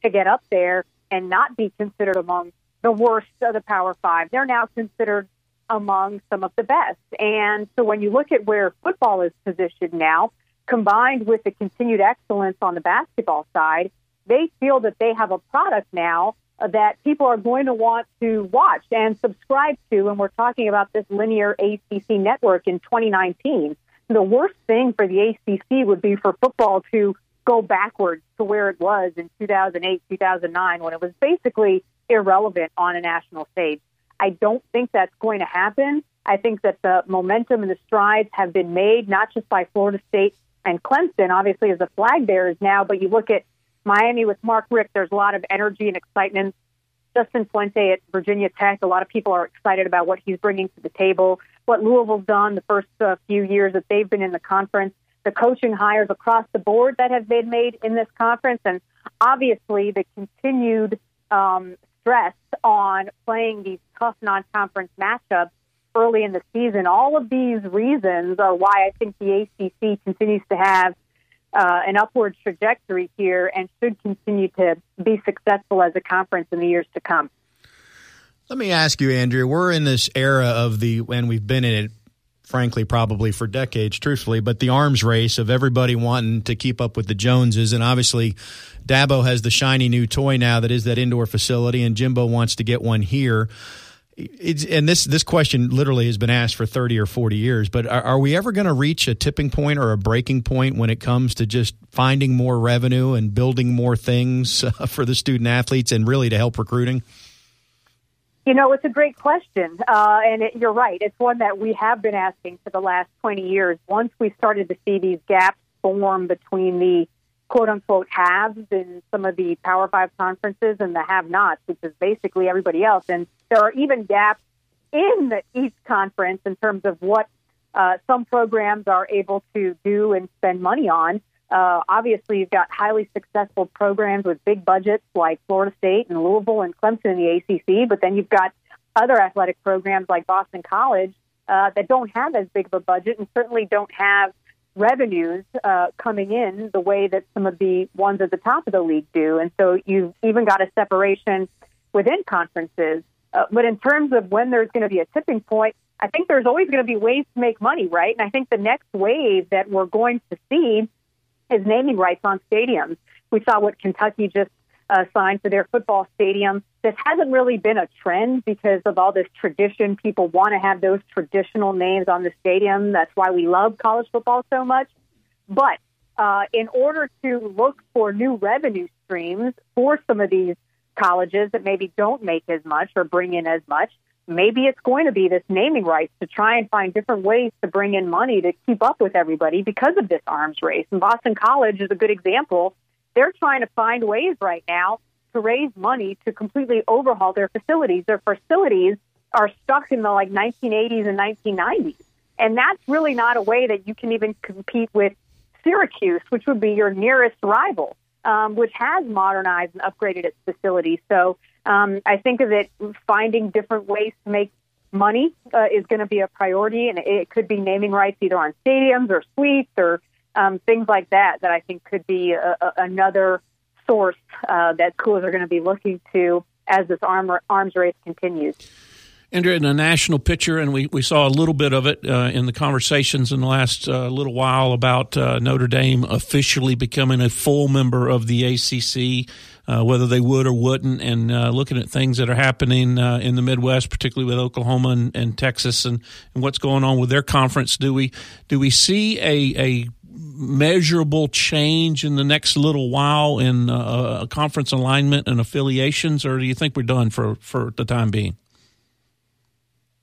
to get up there and not be considered among the worst of the Power Five. They're now considered among some of the best. And so when you look at where football is positioned now, combined with the continued excellence on the basketball side, they feel that they have a product now Uh, that people are going to want to watch and subscribe to. And we're talking about this linear ACC network in 2019. The worst thing for the ACC would be for football to go backwards to where it was in 2008, 2009, when it was basically irrelevant on a national stage. I don't think that's going to happen. I think that the momentum and the strides have been made, not just by Florida State and Clemson, obviously, as the flag bearers now, but you look at Miami with Mark Richt, there's a lot of energy and excitement. Justin Fuente at Virginia Tech, a lot of people are excited about what he's bringing to the table, what Louisville's done the first uh, few years that they've been in the conference, the coaching hires across the board that have been made in this conference, and obviously the continued um, stress on playing these tough non-conference matchups early in the season. All of these reasons are why I think the ACC continues to have uh, an upward trajectory here and should continue to be successful as a conference in the years to come. Let me ask you, Andrea. We're in this era of the, and we've been in it, frankly, probably for decades, truthfully, but the arms race of everybody wanting to keep up with the Joneses. And obviously, Dabo has the shiny new toy now that is that indoor facility, and Jimbo wants to get one here. It's, and this this question literally has been asked for 30 or 40 years but are, are we ever going to reach a tipping point or a breaking point when it comes to just finding more revenue and building more things uh, for the student athletes and really to help recruiting? You know it's a great question uh, and it, you're right. It's one that we have been asking for the last 20 years. Once we started to see these gaps form between the quote unquote haves in some of the Power Five conferences and the have nots, which is basically everybody else. And there are even gaps in the East Conference in terms of what uh, some programs are able to do and spend money on. Uh, obviously, you've got highly successful programs with big budgets like Florida State and Louisville and Clemson in the ACC, but then you've got other athletic programs like Boston College uh, that don't have as big of a budget and certainly don't have revenues uh, coming in the way that some of the ones at the top of the league do. And so you've even got a separation within conferences. Uh, but in terms of when there's going to be a tipping point, I think there's always going to be ways to make money, right? And I think the next wave that we're going to see is naming rights on stadiums. We saw what Kentucky just uh, signed for their football stadium. This hasn't really been a trend because of all this tradition. People want to have those traditional names on the stadium. That's why we love college football so much. But uh, in order to look for new revenue streams for some of these colleges that maybe don't make as much or bring in as much, maybe it's going to be this naming rights to try and find different ways to bring in money to keep up with everybody because of this arms race. And Boston College is a good example they're trying to find ways right now to raise money to completely overhaul their facilities. Their facilities are stuck in the like 1980s and 1990s. And that's really not a way that you can even compete with Syracuse, which would be your nearest rival, um, which has modernized and upgraded its facilities. So um, I think of it finding different ways to make money uh, is going to be a priority, and it could be naming rights either on stadiums or suites or um, things like that that I think could be a, a, another source uh, that schools are going to be looking to as this arm, arms race continues. Andrea, in a national picture, and we, we saw a little bit of it uh, in the conversations in the last uh, little while about uh, Notre Dame officially becoming a full member of the ACC, uh, whether they would or wouldn't, and uh, looking at things that are happening uh, in the Midwest, particularly with Oklahoma and, and Texas, and, and, what's going on with their conference. Do we do we see a, a measurable change in the next little while in uh, conference alignment and affiliations, or do you think we're done for, for the time being?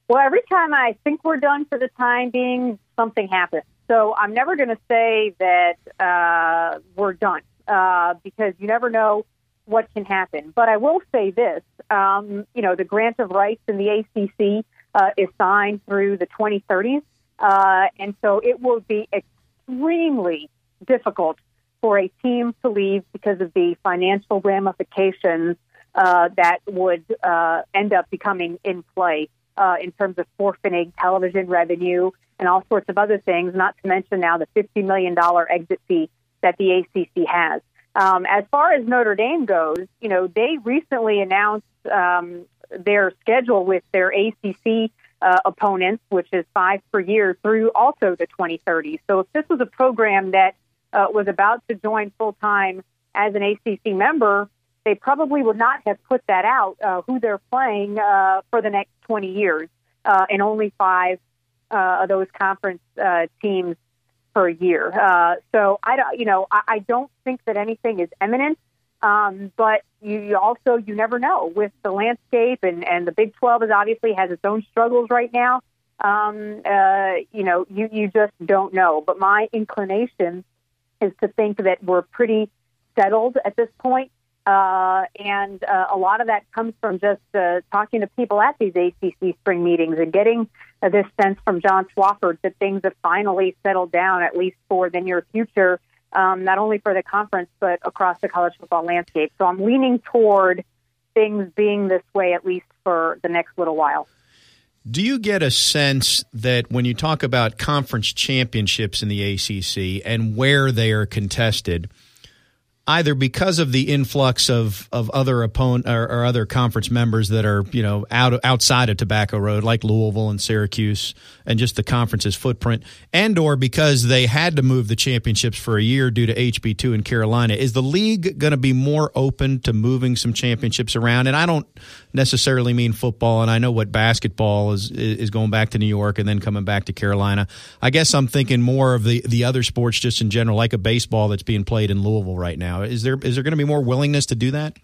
Well, every time I think we're done for the time being, something happens. So I'm never going to say that uh, we're done uh, because you never know what can happen. But I will say this: um, you know, the grant of rights in the ACC uh, is signed through the 2030s, uh, and so it will be extremely difficult for a team to leave because of the financial ramifications uh, that would uh, end up becoming in play uh, in terms of forfeiting television revenue and all sorts of other things, not to mention now the $50 million exit fee that the ACC has. Um, as far as Notre Dame goes, you know, they recently announced um, their schedule with their ACC uh, opponents, which is five per year through also the 2030s. So if this was a program that uh, was about to join full time as an ACC member, they probably would not have put that out, uh, who they're playing uh, for the next 20 years, uh, and only five uh, of those conference uh, teams per year. Uh, so I don't, you know, I, I don't think that anything is imminent. Um, but you, you also you never know with the landscape and and the Big 12 is obviously has its own struggles right now. Um, uh, you know, you you just don't know. But my inclination is to think that we're pretty settled at this point. Uh, and uh, a lot of that comes from just uh, talking to people at these ACC spring meetings and getting this sense from John Swofford that things have finally settled down, at least for the near future, um, not only for the conference, but across the college football landscape. So I'm leaning toward things being this way, at least for the next little while. Do you get a sense that when you talk about conference championships in the ACC and where they are contested – either because of the influx of, of other opponent or, or, other conference members that are you know out outside of Tobacco Road, like Louisville and Syracuse, and just the conference's footprint, and or because they had to move the championships for a year due to HB two in Carolina. Is the league going to be more open to moving some championships around? And I don't necessarily mean football, and I know what basketball is is going back to New York and then coming back to Carolina. I guess I'm thinking more of the the other sports just in general, like a baseball that's being played in Louisville right now now. Is there is there going to be more willingness to do that?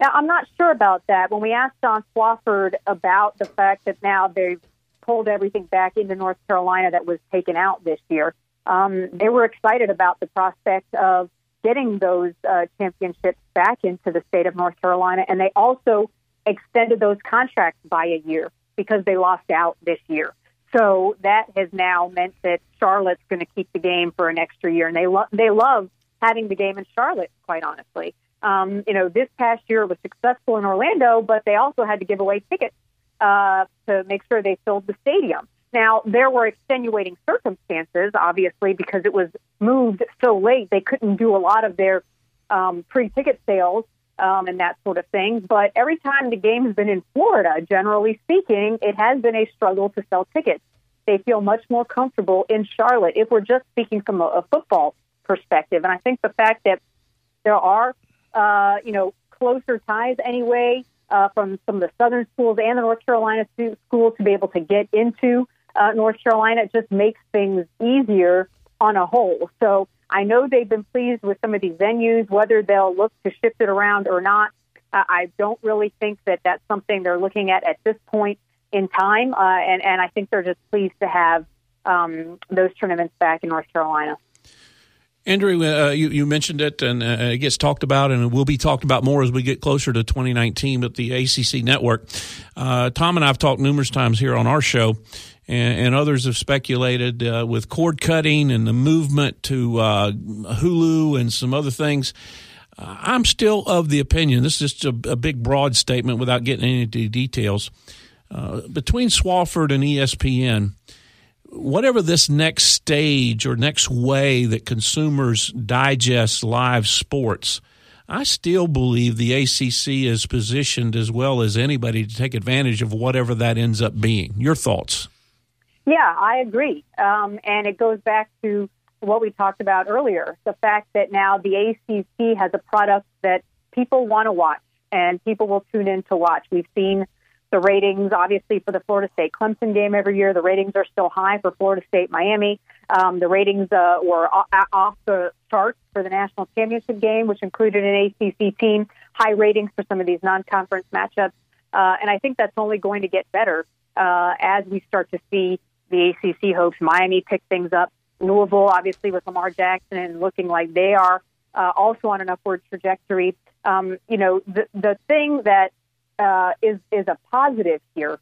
Now, I'm not sure about that. When we asked John Swofford about the fact that now they've pulled everything back into North Carolina that was taken out this year, um, they were excited about the prospect of getting those uh, championships back into the state of North Carolina, and they also extended those contracts by a year because they lost out this year. So that has now meant that Charlotte's going to keep the game for an extra year, and they lo- they love having the game in Charlotte, quite honestly. Um, you know, this past year was successful in Orlando, but they also had to give away tickets uh, to make sure they filled the stadium. Now, there were extenuating circumstances, obviously, because it was moved so late. They couldn't do a lot of their um, pre ticket sales um, and that sort of thing. But every time the game has been in Florida, generally speaking, it has been a struggle to sell tickets. They feel much more comfortable in Charlotte. If we're just speaking from a, a football perspective. And I think the fact that there are, uh, you know, closer ties anyway uh, from some of the southern schools and the North Carolina schools to be able to get into uh, North Carolina just makes things easier on a whole. So I know they've been pleased with some of these venues, whether they'll look to shift it around or not. I don't really think that that's something they're looking at at this point in time, uh, and and I think they're just pleased to have um, those tournaments back in North Carolina. Andrea, uh, you, you, mentioned it, and uh, it gets talked about, and it will be talked about more as we get closer to 2019 with the ACC network. Uh, Tom and I have talked numerous times here on our show, and, and others have speculated uh, with cord cutting and the movement to uh, Hulu and some other things. Uh, I'm still of the opinion, this is just a, a big, broad statement without getting into details. between Swofford and ESPN, whatever this next stage or next way that consumers digest live sports, I still believe the ACC is positioned as well as anybody to take advantage of whatever that ends up being. Your thoughts? Yeah, I agree. Um, and it goes back to what we talked about earlier the fact that now the ACC has a product that people want to watch and people will tune in to watch. We've seen the ratings, obviously, for the Florida State Clemson game every year, the ratings are still high for Florida State Miami. Um, the ratings uh, were off the charts for the national championship game, which included an ACC team. High ratings for some of these non-conference matchups, uh, and I think that's only going to get better uh, as we start to see the ACC hopes Miami pick things up. Louisville, obviously, with Lamar Jackson and looking like they are uh, also on an upward trajectory. Um, you know, the the thing that uh, is is a positive here.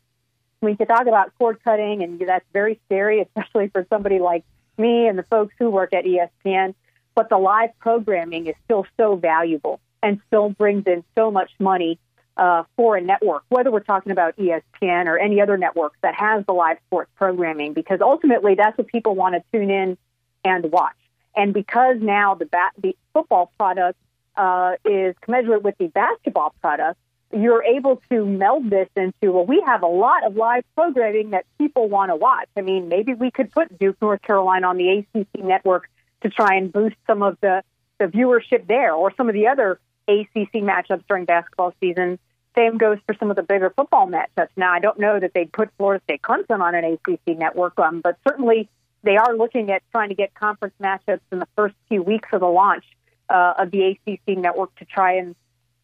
We can talk about cord cutting, and that's very scary, especially for somebody like me and the folks who work at ESPN. But the live programming is still so valuable and still brings in so much money uh, for a network, whether we're talking about ESPN or any other networks that has the live sports programming, because ultimately that's what people want to tune in and watch. And because now the ba- the football product uh, is commensurate with the basketball product, you're able to meld this into well, we have a lot of live programming that people want to watch. I mean, maybe we could put Duke, North Carolina on the ACC network to try and boost some of the the viewership there, or some of the other ACC matchups during basketball season. Same goes for some of the bigger football matchups. Now, I don't know that they'd put Florida State Clemson on an ACC network, um, but certainly they are looking at trying to get conference matchups in the first few weeks of the launch uh, of the ACC network to try and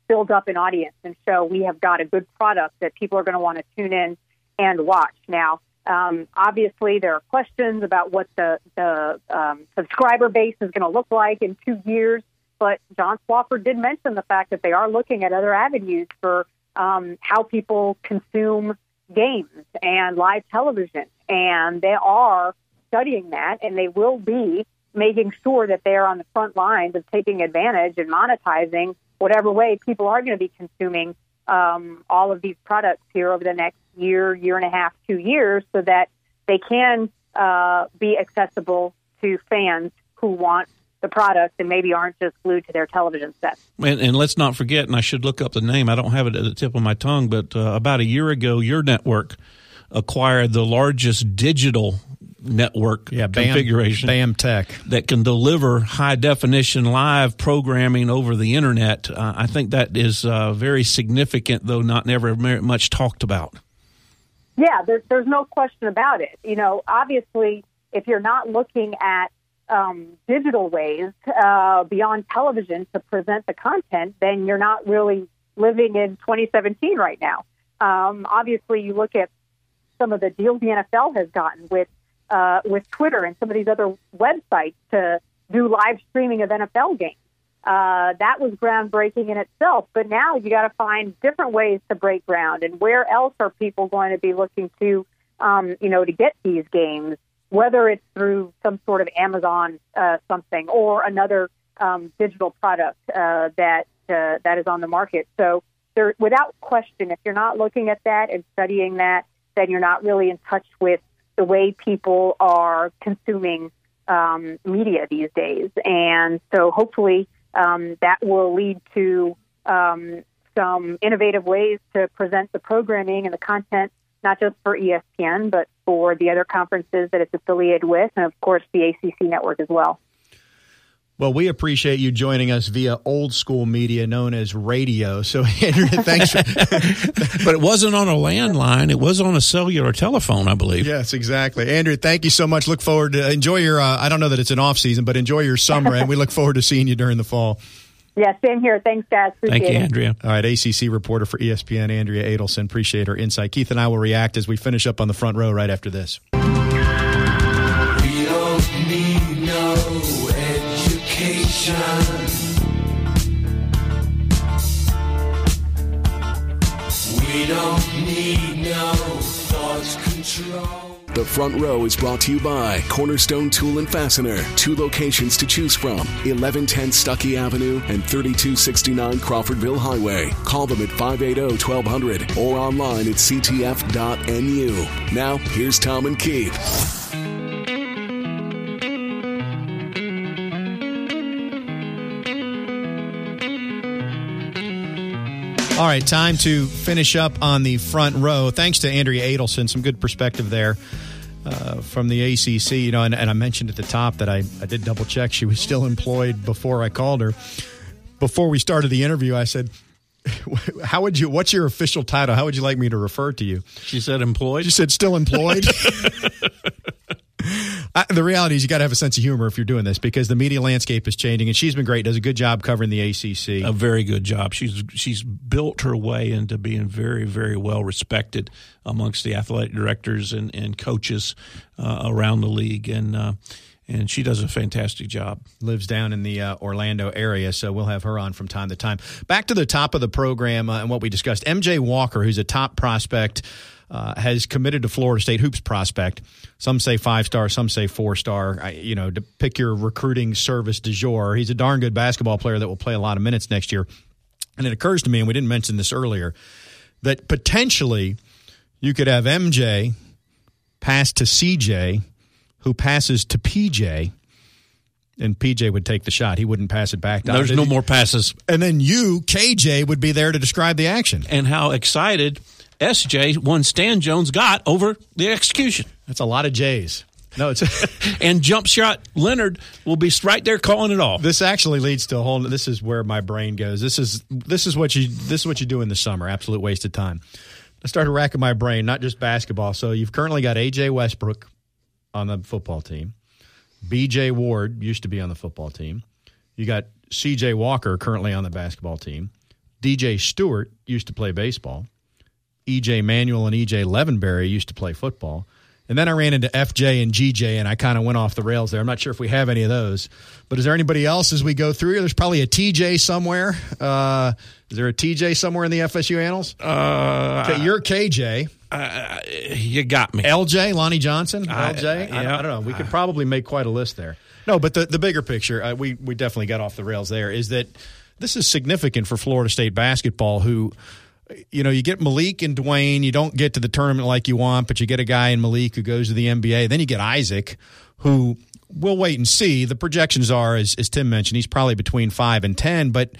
build up an audience. And show we have got a good product that people are going to want to tune in and watch. Now, um, obviously, there are questions about what the, the um, subscriber base is going to look like in two years, but John Swofford did mention the fact that they are looking at other avenues for um, how people consume games and live television, and they are studying that, and they will be making sure that they are on the front lines of taking advantage and monetizing whatever way people are going to be consuming um, all of these products here over the next year, year and a half, two years, so that they can uh, be accessible to fans who want the product and maybe aren't just glued to their television sets. And, and, let's not forget, and I should look up the name. I don't have it at the tip of my tongue, but uh, about a year ago, your network acquired the largest digital network yeah, configuration. BAM Tech. That can deliver high definition live programming over the internet. Uh, I think that is uh, very significant, though not never much talked about. Yeah, there, there's no question about it. You know, obviously, if you're not looking at um, digital ways uh, beyond television to present the content, then you're not really living in 2017 right now. Um, obviously, you look at some of the deals the NFL has gotten with uh, with Twitter and some of these other websites to do live streaming of NFL games. Uh, that was groundbreaking in itself. But now you got to find different ways to break ground. And where else are people going to be looking to, um, you know, to get these games? Whether it's through some sort of Amazon uh, something or another um, digital product uh, that uh, that is on the market. So, there, without question, if you're not looking at that and studying that, then you're not really in touch with the way people are consuming um, media these days. And so hopefully um, that will lead to um, some innovative ways to present the programming and the content, not just for ESPN, but for the other conferences that it's affiliated with, and of course the ACC network as well. Well, we appreciate you joining us via old school media known as radio. So, Andrea, thanks. For, but it wasn't on a landline; it was on a cellular telephone, I believe. Yes, exactly. Andrea, thank you so much. Look forward to enjoy your. Uh, I don't know that it's an off season, but enjoy your summer, and we look forward to seeing you during the fall. Yeah, same here. Thanks, guys. Appreciate Thank you, Andrea. All right, ACC reporter for ESPN, Andrea Adelson. Appreciate her insight. Keith and I will react as we finish up on the front row right after this. The front row is brought to you by Cornerstone Tool and Fastener. Two locations to choose from 1110 Stuckey Avenue and 3269 Crawfordville Highway. Call them at 580 1200 or online at ctf.nu. Now, here's Tom and Keith. All right, time to finish up on the front row. Thanks to Andrea Adelson, some good perspective there uh, from the ACC. You know, and, and, I mentioned at the top that I, I did double check; she was still employed before I called her. Before we started the interview, I said, "How would you? What's your official title? How would you like me to refer to you?" She said, "Employed." She said, "Still employed." I, the reality is you got to have a sense of humor if you're doing this because the media landscape is changing, and she's been great. Does a good job covering the ACC. A very good job. She's she's built her way into being very very well respected amongst the athletic directors and and coaches uh, around the league, and uh, and she does a fantastic job. Lives down in the uh, Orlando area, so we'll have her on from time to time. Back to the top of the program uh, and what we discussed. MJ Walker, who's a top prospect, uh, has committed to Florida State hoops prospect. Some say five star, some say four star. I, you know, to pick your recruiting service du jour. He's a darn good basketball player that will play a lot of minutes next year. And it occurs to me, and we didn't mention this earlier, that potentially you could have MJ pass to CJ who passes to PJ, and PJ would take the shot. He wouldn't pass it back. Down there's no more passes. And then you, KJ, would be there to describe the action. And how excited SJ, one Stan Jones, got over the execution. That's a lot of J's. No, it's and jump shot Leonard will be right there calling it off. This actually leads to a whole. This is where my brain goes. This is this is what you this is what you do in the summer. Absolute waste of time. I started racking my brain, not just basketball. So you've currently got AJ Westbrook, on the football team. BJ Ward used to be on the football team. You got CJ Walker currently on the basketball team. DJ Stewart used to play baseball. EJ Manuel and EJ Levenberry used to play football. And then I ran into FJ and GJ, and I kind of went off the rails there. I'm not sure if we have any of those, but is there anybody else as we go through here? There's probably a TJ somewhere. Uh, is there a TJ somewhere in the FSU annals? Uh, okay, you're KJ. Uh, you got me. LJ, Lonnie Johnson, LJ. I, I, I, don't know. We could probably make quite a list there. No, but the, the bigger picture, uh, we, we definitely got off the rails there, is that this is significant for Florida State basketball who – you know, you get Malik and Dwayne, you don't get to the tournament like you want, but you get a guy in Malik who goes to the NBA. Then you get Isaac, who we'll wait and see. The projections are, as, as Tim mentioned, he's probably between five and 10, but,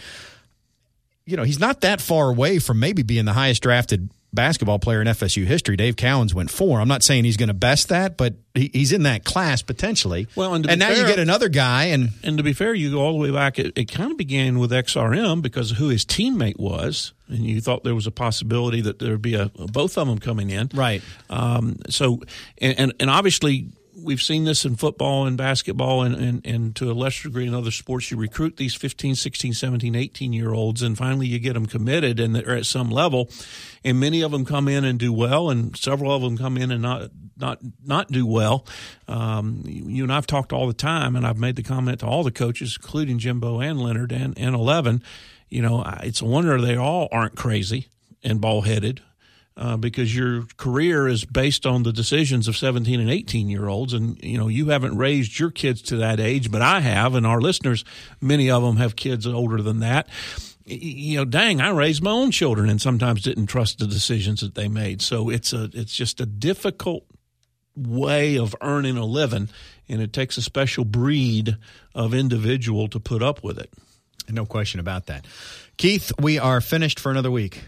you know, he's not that far away from maybe being the highest drafted basketball player in FSU history. Dave Cowens went four. I'm not saying he's going to best that, but he, he's in that class potentially. Well, and, and now fair, you get another guy, and and to be fair, you go all the way back. It, it kind of began with XRM because of who his teammate was, and you thought there was a possibility that there would be a both of them coming in, right? Um, so, and, and and obviously we've seen this in football and basketball and, and, and to a lesser degree in other sports. You recruit these 15, 16, 17, 18 year olds, and finally you get them committed and they're at some level. And many of them come in and do well, and several of them come in and not not not do well. Um, you and I've talked all the time, and I've made the comment to all the coaches, including Jimbo and Leonard and, and Eleven. You know, it's a wonder they all aren't crazy and ball headed uh, because your career is based on the decisions of 17 and 18 year olds. And, you know, you haven't raised your kids to that age, but I have. And our listeners, many of them have kids older than that. You know, dang, I raised my own children and sometimes didn't trust the decisions that they made. So it's a, it's just a difficult way of earning a living. And it takes a special breed of individual to put up with it. No question about that. Keith, we are finished for another week.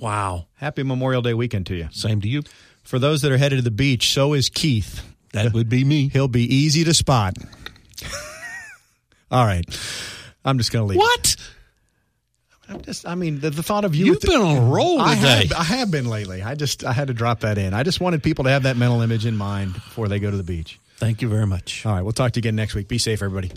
Wow. Happy Memorial Day weekend to you. Same to you. For those that are headed to the beach, so is Keith. That would be me. He'll be easy to spot. All right. I'm just going to leave. What? I'm just, I mean, the, the thought of you. You've been on a roll today. I have, I have been lately. I just, I had to drop that in. I just wanted people to have that mental image in mind before they go to the beach. Thank you very much. All right. We'll talk to you again next week. Be safe, everybody.